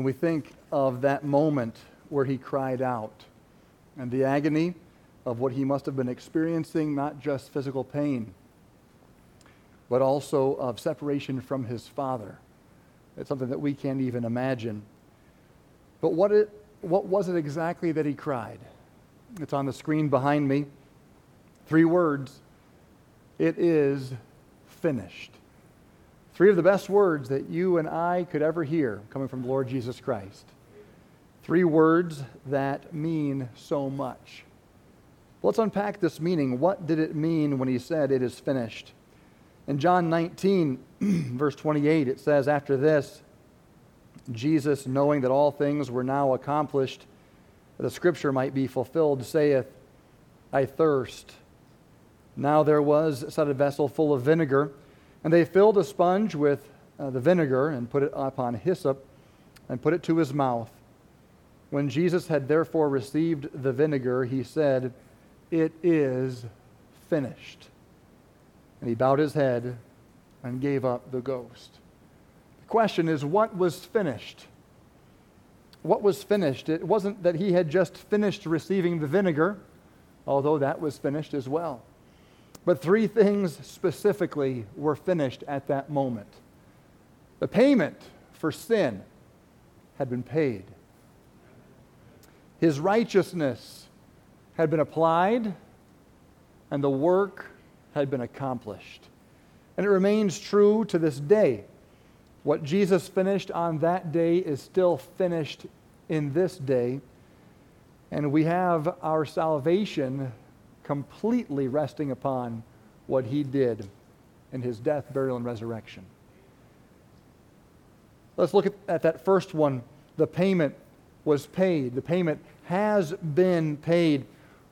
when we think of that moment where he cried out and the agony of what he must have been experiencing, not just physical pain, but also of separation from his father. It's something that we can't even imagine. But what, it, what was it exactly that he cried? It's on the screen behind me. Three words It is finished. Three of the best words that you and I could ever hear coming from the Lord Jesus Christ. Three words that mean so much. Let's unpack this meaning. What did it mean when he said, It is finished? In John 19, verse 28, it says, After this, Jesus, knowing that all things were now accomplished, that the scripture might be fulfilled, saith, I thirst. Now there was set a vessel full of vinegar, and they filled a sponge with uh, the vinegar and put it upon hyssop and put it to his mouth. When Jesus had therefore received the vinegar, he said, It is finished. And he bowed his head and gave up the ghost. The question is, what was finished? What was finished? It wasn't that he had just finished receiving the vinegar, although that was finished as well. But three things specifically were finished at that moment. The payment for sin had been paid, his righteousness had been applied, and the work had been accomplished. And it remains true to this day. What Jesus finished on that day is still finished in this day. And we have our salvation completely resting upon what he did in his death, burial, and resurrection. Let's look at, at that first one. The payment was paid. The payment has been paid.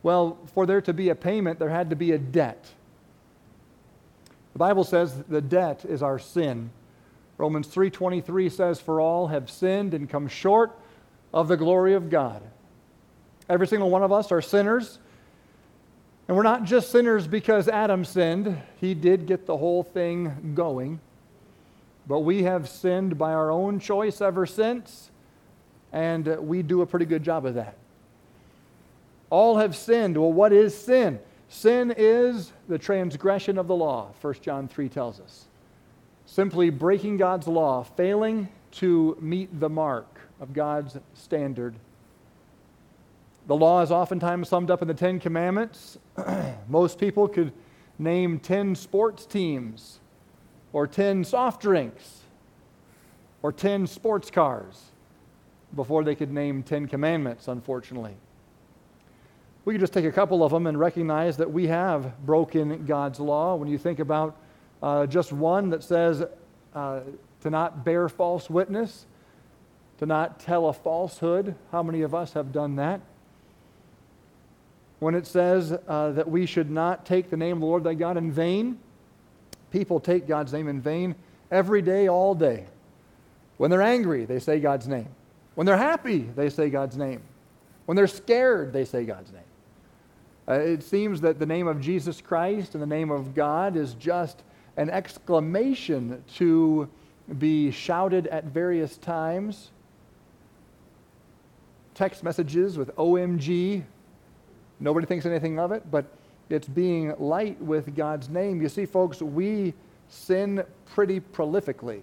Well, for there to be a payment, there had to be a debt. The Bible says the debt is our sin. Romans 3:23 says for all have sinned and come short of the glory of God. Every single one of us are sinners. And we're not just sinners because Adam sinned. He did get the whole thing going. But we have sinned by our own choice ever since, and we do a pretty good job of that. All have sinned. Well, what is sin? Sin is the transgression of the law, 1 John 3 tells us. Simply breaking God's law, failing to meet the mark of God's standard. The law is oftentimes summed up in the Ten Commandments. Most people could name 10 sports teams, or 10 soft drinks, or 10 sports cars before they could name 10 commandments, unfortunately we could just take a couple of them and recognize that we have broken God's law. When you think about uh, just one that says uh, to not bear false witness, to not tell a falsehood, how many of us have done that? When it says uh, that we should not take the name of the Lord thy God in vain, people take God's name in vain every day, all day. When they're angry, they say God's name. When they're happy, they say God's name. When they're scared, they say God's name. Uh, it seems that the name of Jesus Christ and the name of God is just an exclamation to be shouted at various times. Text messages with OMG. Nobody thinks anything of it, but it's being light with God's name. You see, folks, we sin pretty prolifically,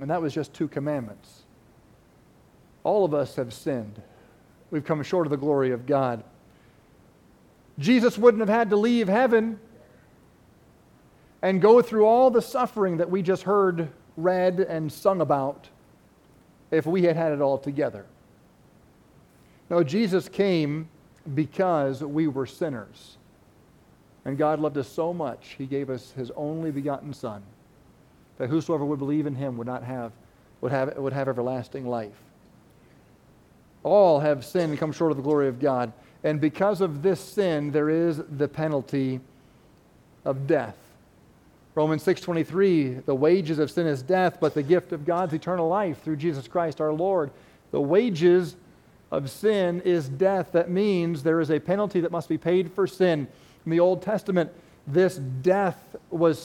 and that was just two commandments. All of us have sinned. We've come short of the glory of God. Jesus wouldn't have had to leave heaven and go through all the suffering that we just heard read and sung about if we had had it all together. No, Jesus came because we were sinners. And God loved us so much, he gave us his only begotten Son, that whosoever would believe in him would not have, would have, would have everlasting life. All have sinned and come short of the glory of God. And because of this sin, there is the penalty of death. Romans 6:23, the wages of sin is death, but the gift of God's eternal life through Jesus Christ our Lord. The wages of sin is death. That means there is a penalty that must be paid for sin. In the Old Testament, this death was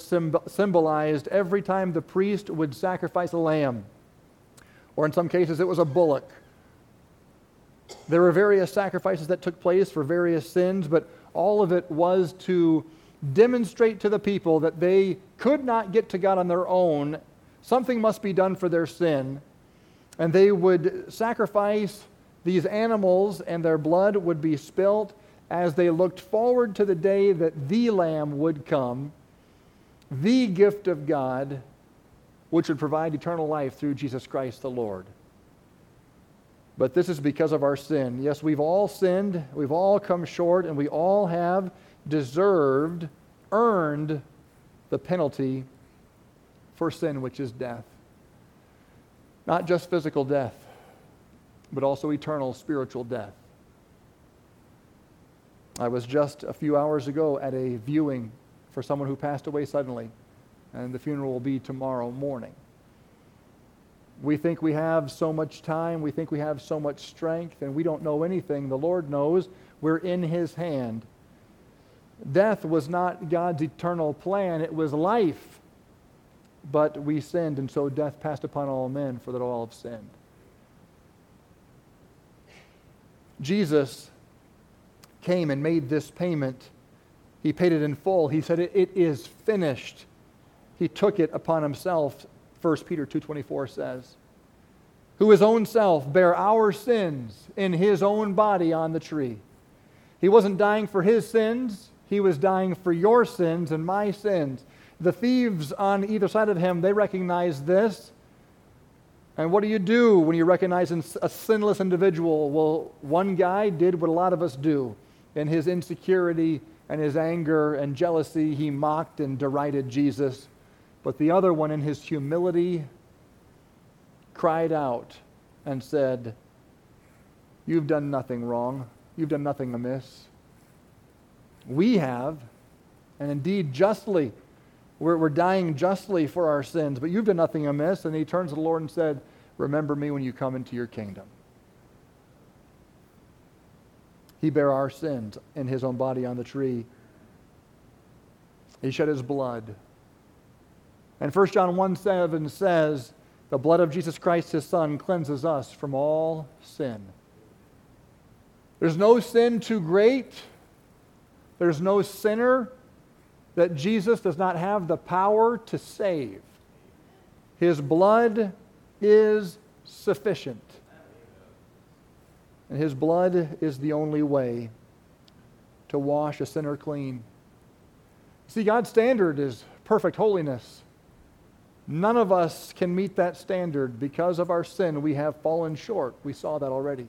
symbolized every time the priest would sacrifice a lamb or in some cases, it was a bullock. There were various sacrifices that took place for various sins, but all of it was to demonstrate to the people that they could not get to God on their own. Something must be done for their sin. And they would sacrifice these animals, and their blood would be spilt as they looked forward to the day that the Lamb would come, the gift of God, which would provide eternal life through Jesus Christ the Lord. But this is because of our sin. Yes, we've all sinned, we've all come short, and we all have deserved, earned the penalty for sin, which is death. Not just physical death, but also eternal spiritual death. I was just a few hours ago at a viewing for someone who passed away suddenly, and the funeral will be tomorrow morning. We think we have so much time, we think we have so much strength, and we don't know anything. The Lord knows we're in His hand. Death was not God's eternal plan, it was life. But we sinned, and so death passed upon all men, for that all have sinned. Jesus came and made this payment. He paid it in full. He said, It, is finished. He took it upon himself 1 Peter 2:24 says, who his own self bare our sins in his own body on the tree. He wasn't dying for his sins, he was dying for your sins and my sins. The thieves on either side of him, they recognized this. And what do you do when you recognize a sinless individual? Well, one guy did what a lot of us do. In his insecurity and his anger and jealousy, he mocked and derided Jesus. But the other one, in his humility, cried out and said, You've done nothing wrong. You've done nothing amiss. We have, and indeed justly. We're, we're dying justly for our sins, but you've done nothing amiss. And he turns to the Lord and said, Remember me when you come into your kingdom. He bare our sins in his own body on the tree. He shed his blood and 1 John 1 7 says, The blood of Jesus Christ, his Son, cleanses us from all sin. There's no sin too great. There's no sinner that Jesus does not have the power to save. His blood is sufficient. And his blood is the only way to wash a sinner clean. See, God's standard is perfect holiness. None of us can meet that standard because of our sin. We have fallen short. We saw that already.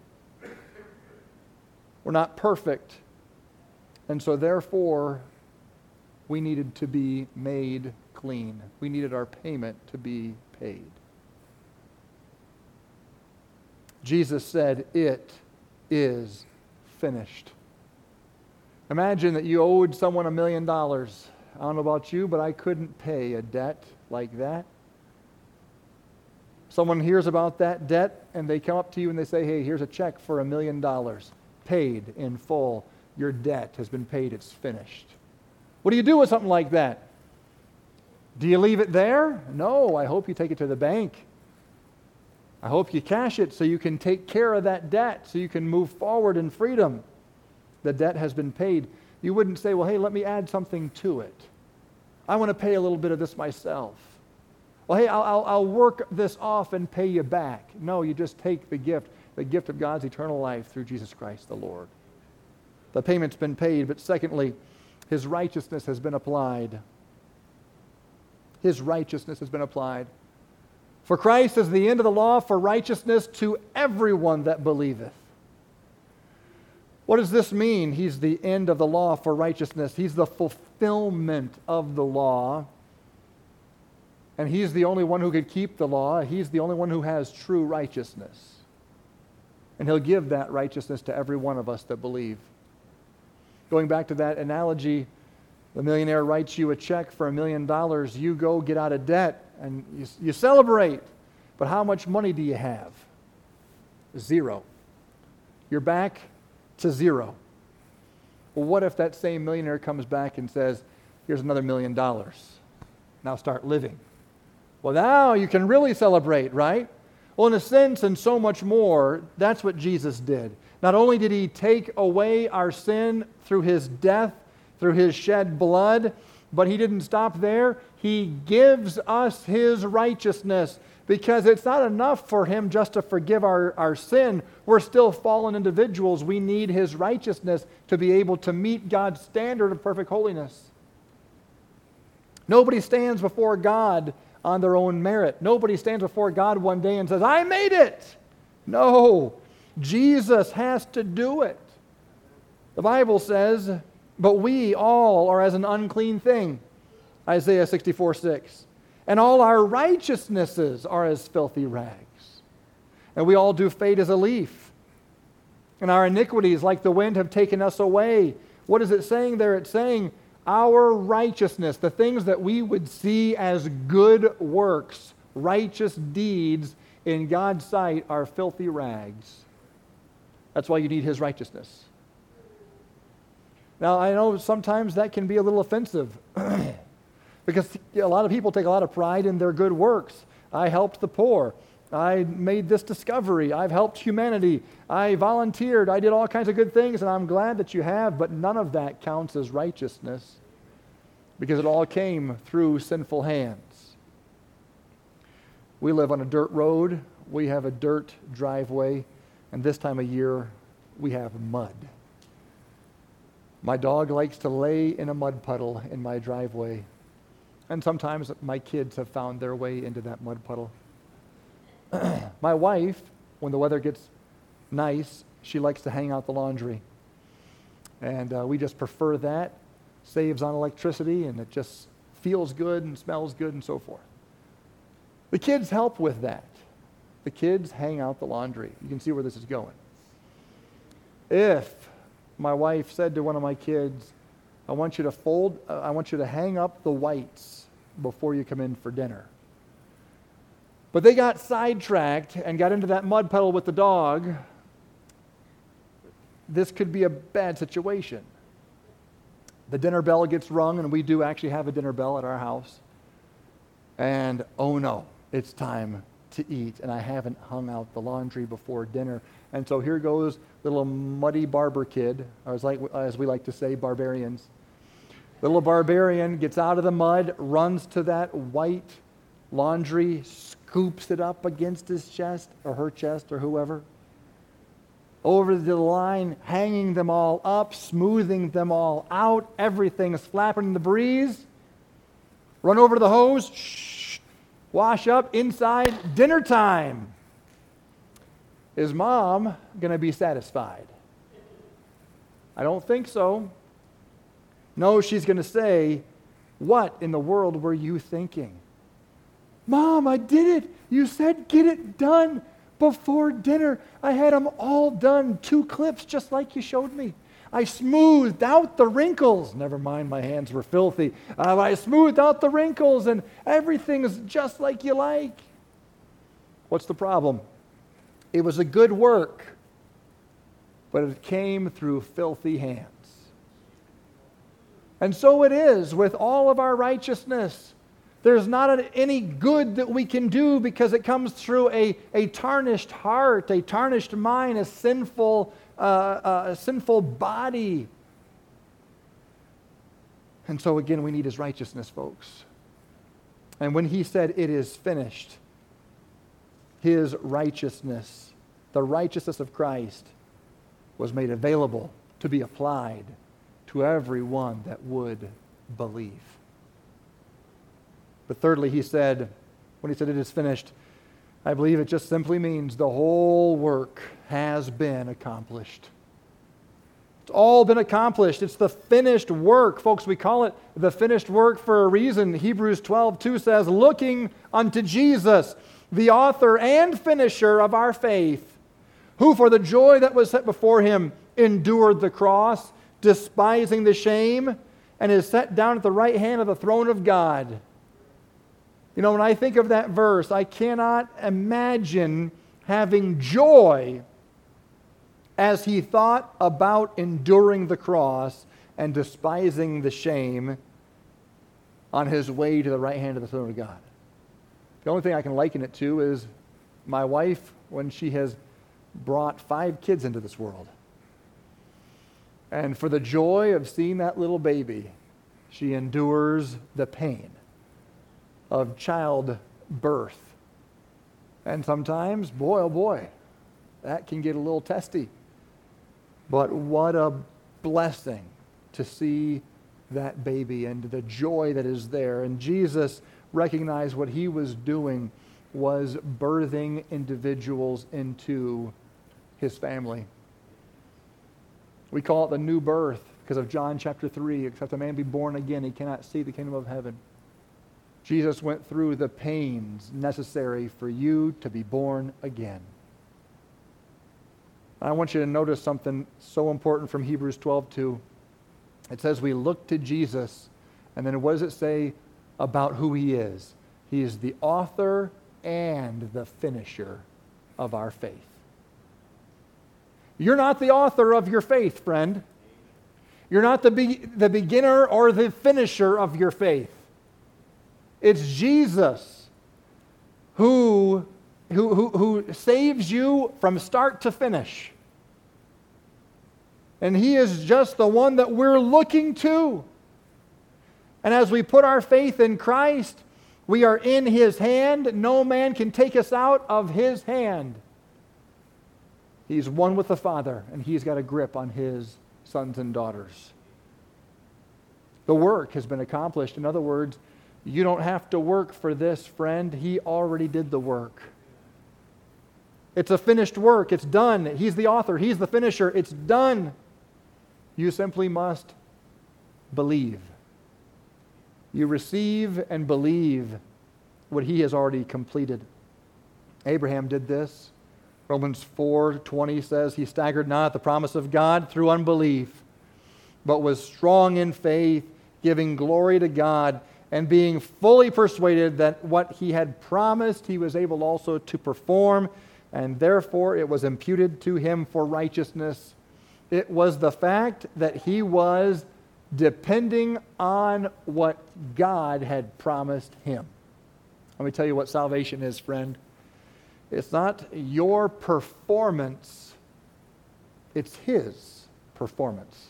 We're not perfect. And so, therefore, we needed to be made clean. We needed our payment to be paid. Jesus said, It is finished. Imagine that you owed someone a million dollars. I don't know about you, but I couldn't pay a debt like that. Someone hears about that debt and they come up to you and they say, hey, here's a check for a million dollars, paid in full. Your debt has been paid, it's finished. What do you do with something like that? Do you leave it there? No, I hope you take it to the bank. I hope you cash it so you can take care of that debt, so you can move forward in freedom. The debt has been paid. You wouldn't say, well, hey, let me add something to it. I want to pay a little bit of this myself. Well, hey, I'll, I'll, I'll, work this off and pay you back. No, you just take the gift, the gift of God's eternal life through Jesus Christ the Lord. The payment's been paid, but secondly, his righteousness has been applied. His righteousness has been applied. For Christ is the end of the law for righteousness to everyone that believeth. What does this mean? He's the end of the law for righteousness. He's the fulfillment of the law. And he's the only one who could keep the law. He's the only one who has true righteousness. And he'll give that righteousness to every one of us that believe. Going back to that analogy, the millionaire writes you a check for a million dollars. You go get out of debt and you, you celebrate. But how much money do you have? Zero. You're back to zero. Well, what if that same millionaire comes back and says, Here's another million dollars. Now start living. Well, now you can really celebrate, right? Well, in a sense, and so much more, that's what Jesus did. Not only did he take away our sin through his death, through his shed blood, but he didn't stop there. He gives us his righteousness because it's not enough for him just to forgive our, our sin. We're still fallen individuals. We need his righteousness to be able to meet God's standard of perfect holiness. Nobody stands before God on their own merit. Nobody stands before God one day and says, I made it. No, Jesus has to do it. The Bible says, but we all are as an unclean thing. Isaiah 64 6 and all our righteousnesses are as filthy rags. And we all do fade as a leaf. And our iniquities, like the wind, have taken us away. What is it saying there? It's saying our righteousness, the things that we would see as good works, righteous deeds in God's sight, are filthy rags. That's why you need His righteousness. Now, I know sometimes that can be a little offensive. Because a lot of people take a lot of pride in their good works. I helped the poor. I made this discovery. I've helped humanity. I volunteered. I did all kinds of good things, and I'm glad that you have, but none of that counts as righteousness because it all came through sinful hands. We live on a dirt road. We have a dirt driveway, and this time of year, we have mud. My dog likes to lay in a mud puddle in my driveway and sometimes my kids have found their way into that mud puddle. my wife, when the weather gets nice, she likes to hang out the laundry. And uh, we just prefer that. Saves on electricity and it just feels good and smells good and so forth. The kids help with that. The kids hang out the laundry. You can see where this is going. If my wife said to one of my kids, I want you to fold, uh, I want you to hang up the whites before you come in for dinner. But they got sidetracked and got into that mud puddle with the dog. This could be a bad situation. The dinner bell gets rung, and we do actually have a dinner bell at our house. And oh no, it's time to eat, and I haven't hung out the laundry before dinner. And so here goes little muddy barber kid, or as, like, as we like to say, barbarians little barbarian gets out of the mud, runs to that white laundry, scoops it up against his chest or her chest or whoever. Over the line, hanging them all up, smoothing them all out. Everything is flapping in the breeze. Run over to the hose, shh, wash up inside, dinner time. Is mom going to be satisfied? I don't think so. No, she's going to say, What in the world were you thinking? Mom, I did it. You said get it done before dinner. I had them all done, two clips just like you showed me. I smoothed out the wrinkles. Never mind, my hands were filthy. Uh, I smoothed out the wrinkles, and everything's just like you like. What's the problem? It was a good work, but it came through filthy hands. And so it is with all of our righteousness. There's not any good that we can do because it comes through a, a tarnished heart, a tarnished mind, a sinful, uh, uh, a sinful body. And so, again, we need his righteousness, folks. And when he said, It is finished, his righteousness, the righteousness of Christ, was made available to be applied to everyone that would believe. But thirdly, he said, when he said it is finished, I believe it just simply means the whole work has been accomplished. It's all been accomplished. It's the finished work. Folks, we call it the finished work for a reason. Hebrews 12, 2 says, Looking unto Jesus, the author and finisher of our faith, who for the joy that was set before him endured the cross despising the shame, and is set down at the right hand of the throne of God. You know, when I think of that verse, I cannot imagine having joy as he thought about enduring the cross and despising the shame on his way to the right hand of the throne of God. The only thing I can liken it to is my wife when she has brought five kids into this world. And for the joy of seeing that little baby, she endures the pain of childbirth. And sometimes, boy, oh boy, that can get a little testy. But what a blessing to see that baby and the joy that is there. And Jesus recognized what he was doing was birthing individuals into his family. We call it the new birth because of John chapter 3. Except a man be born again, he cannot see the kingdom of heaven. Jesus went through the pains necessary for you to be born again. I want you to notice something so important from Hebrews 12 2. It says we look to Jesus, and then what does it say about who he is? He is the author and the finisher of our faith. You're not the author of your faith, friend. You're not the, be- the beginner or the finisher of your faith. It's Jesus who, who, who, who saves you from start to finish. And He is just the one that we're looking to. And as we put our faith in Christ, we are in His hand. No man can take us out of His hand. He's one with the Father, and He's got a grip on His sons and daughters. The work has been accomplished. In other words, you don't have to work for this, friend. He already did the work. It's a finished work. It's done. He's the author, He's the finisher. It's done. You simply must believe. You receive and believe what He has already completed. Abraham did this. Romans 4:20 says he staggered not at the promise of God through unbelief, but was strong in faith, giving glory to God and being fully persuaded that what he had promised he was able also to perform, and therefore it was imputed to him for righteousness. It was the fact that he was depending on what God had promised him. Let me tell you what salvation is, friend. It's not your performance, it's his performance.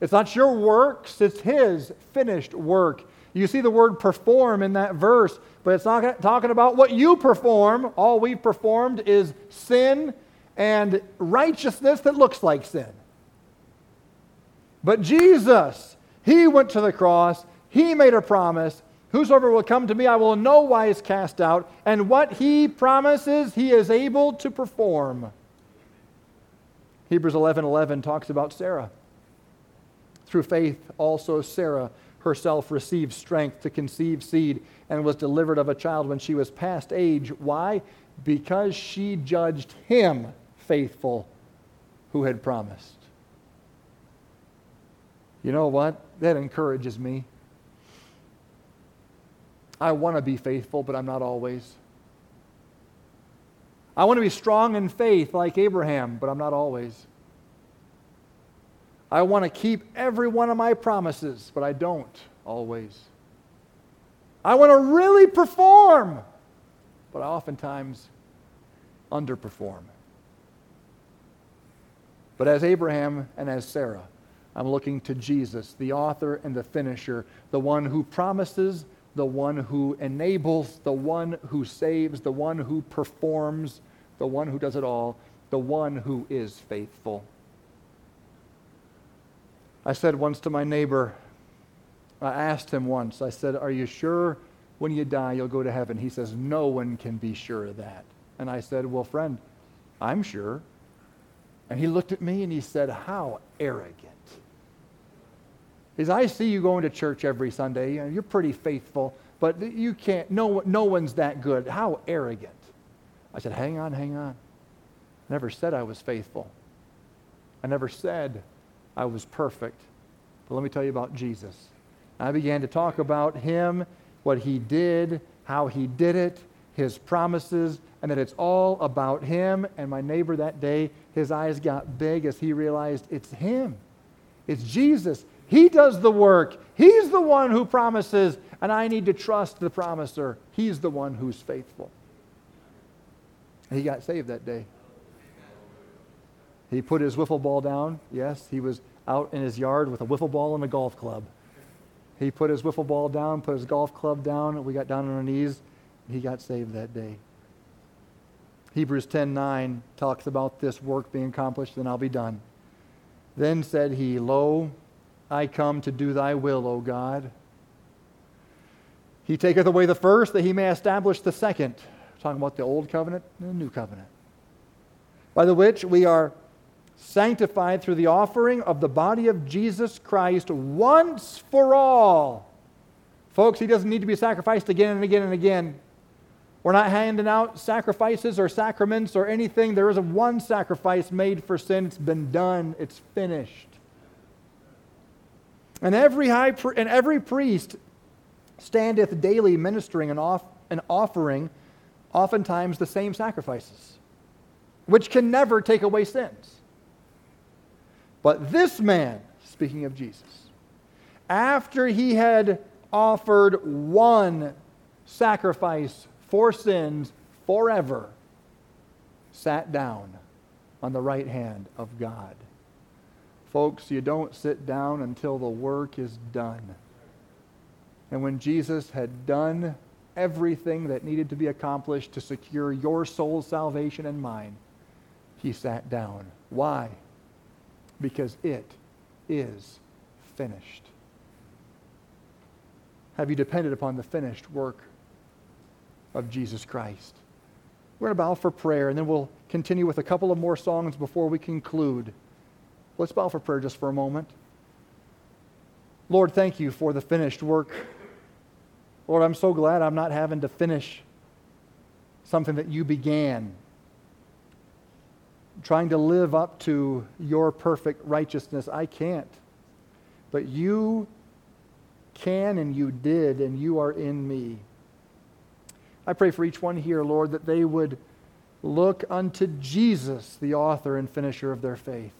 It's not your works, it's his finished work. You see the word perform in that verse, but it's not talking about what you perform. All we've performed is sin and righteousness that looks like sin. But Jesus, He went to the cross, He made a promise. Whosoever will come to me, I will in no wise cast out. And what He promises, He is able to perform. Hebrews 11 11 talks about Sarah. Through faith, also Sarah herself received strength to conceive seed and was delivered of a child when she was past age. Why? Because she judged him faithful who had promised. You know what? That encourages me. I want to be faithful, but I'm not always. I want to be strong in faith like Abraham, but I'm not always. I want to keep every one of my promises, but I don't always. I want to really perform, but I oftentimes underperform. But as Abraham and as Sarah, I'm looking to Jesus, the author and the finisher, the one who promises, the one who enables, the one who saves, the one who performs, the one who does it all, the one who is faithful. I said once to my neighbor, I asked him once, I said, Are you sure when you die you'll go to heaven? He says, No one can be sure of that. And I said, Well, friend, I'm sure. And he looked at me and he said, How arrogant. Said, I see you going to church every Sunday. You're pretty faithful, but you can't, no, no one's that good. How arrogant. I said, Hang on, hang on. I never said I was faithful. I never said I was perfect. But let me tell you about Jesus. I began to talk about him, what he did, how he did it, his promises, and that it's all about him. And my neighbor that day, his eyes got big as he realized it's him. It's Jesus. He does the work. He's the one who promises, and I need to trust the promiser. He's the one who's faithful. He got saved that day. He put his wiffle ball down. Yes, he was out in his yard with a wiffle ball and a golf club. He put his wiffle ball down, put his golf club down, and we got down on our knees. he got saved that day. Hebrews 10:9 talks about this work being accomplished, then I'll be done. Then said he, Lo, I come to do thy will, O God. He taketh away the first that he may establish the second. talking about the old covenant and the new covenant. By the which we are sanctified through the offering of the body of Jesus Christ once for all. Folks, he doesn't need to be sacrificed again and again and again. We're not handing out sacrifices or sacraments or anything. There is a one sacrifice made for sin. It's been done. It's finished. And every high and every priest standeth daily ministering and, off, and offering oftentimes the same sacrifices, which can never take away sins. But this man, speaking of Jesus, after he had offered one sacrifice for sins forever, sat down on the right hand of God. Folks, you don't sit down until the work is done. And when Jesus had done everything that needed to be accomplished to secure your soul's salvation and mine, he sat down. Why? Because it is finished. Have you depended upon the finished work of Jesus Christ. We're going to bow for prayer, and then we'll continue with a couple of more songs before we conclude. Let's bow for prayer just for a moment. Lord, thank you for the finished work. Lord, I'm so glad I'm not having to finish something that you began. Trying to live up to your perfect righteousness. I can't. But you can and you did, and you are in me. I pray for each one here, Lord, that they would look unto Jesus, the author and finisher of their faith.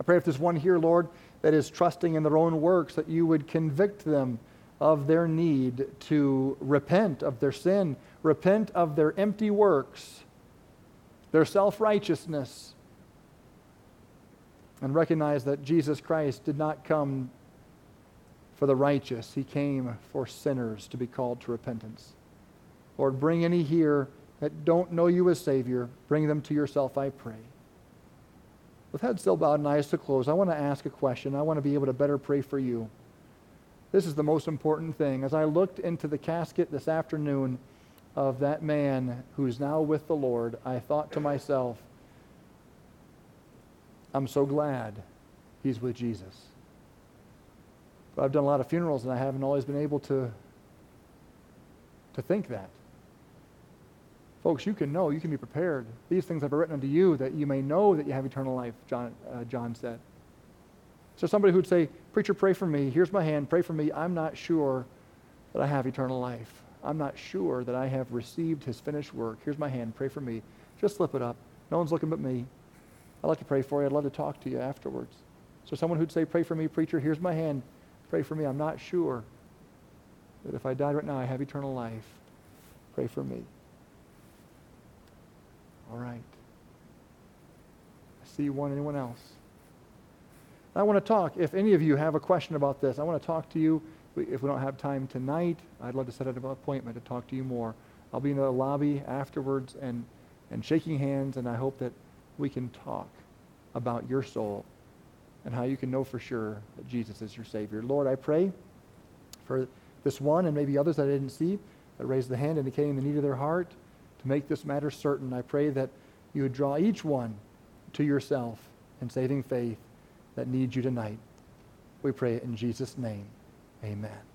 I pray if there's one here, Lord, that is trusting in their own works, that you would convict them of their need to repent of their sin, repent of their empty works, their self righteousness, and recognize that Jesus Christ did not come for the righteous. He came for sinners to be called to repentance. Lord, bring any here that don't know you as Savior, bring them to yourself, I pray. With head still bowed and eyes to close, I want to ask a question. I want to be able to better pray for you. This is the most important thing. As I looked into the casket this afternoon of that man who's now with the Lord, I thought to myself, I'm so glad he's with Jesus. But I've done a lot of funerals and I haven't always been able to, to think that. Folks, you can know, you can be prepared. These things I've written unto you that you may know that you have eternal life, John, uh, John said. So somebody who'd say, Preacher, pray for me. Here's my hand. Pray for me. I'm not sure that I have eternal life. I'm not sure that I have received his finished work. Here's my hand. Pray for me. Just slip it up. No one's looking but me. I'd like to pray for you. I'd love to talk to you afterwards. So someone who'd say, Pray for me, preacher, here's my hand. Pray for me. I'm not sure that if I died right now, I have eternal life. Pray for me. All right. I see one. Anyone else? I want to talk. If any of you have a question about this, I want to talk to you. If we don't have time tonight, I'd love to set up an appointment to talk to you more. I'll be in the lobby afterwards and, and shaking hands, and I hope that we can talk about your soul and how you can know for sure that Jesus is your Savior. Lord, I pray for this one and maybe others that I didn't see that raised the hand indicating the need of their heart to make this matter certain. I pray that you would draw each one to yourself in saving faith that needs you tonight. We pray it in Jesus' name. Amen.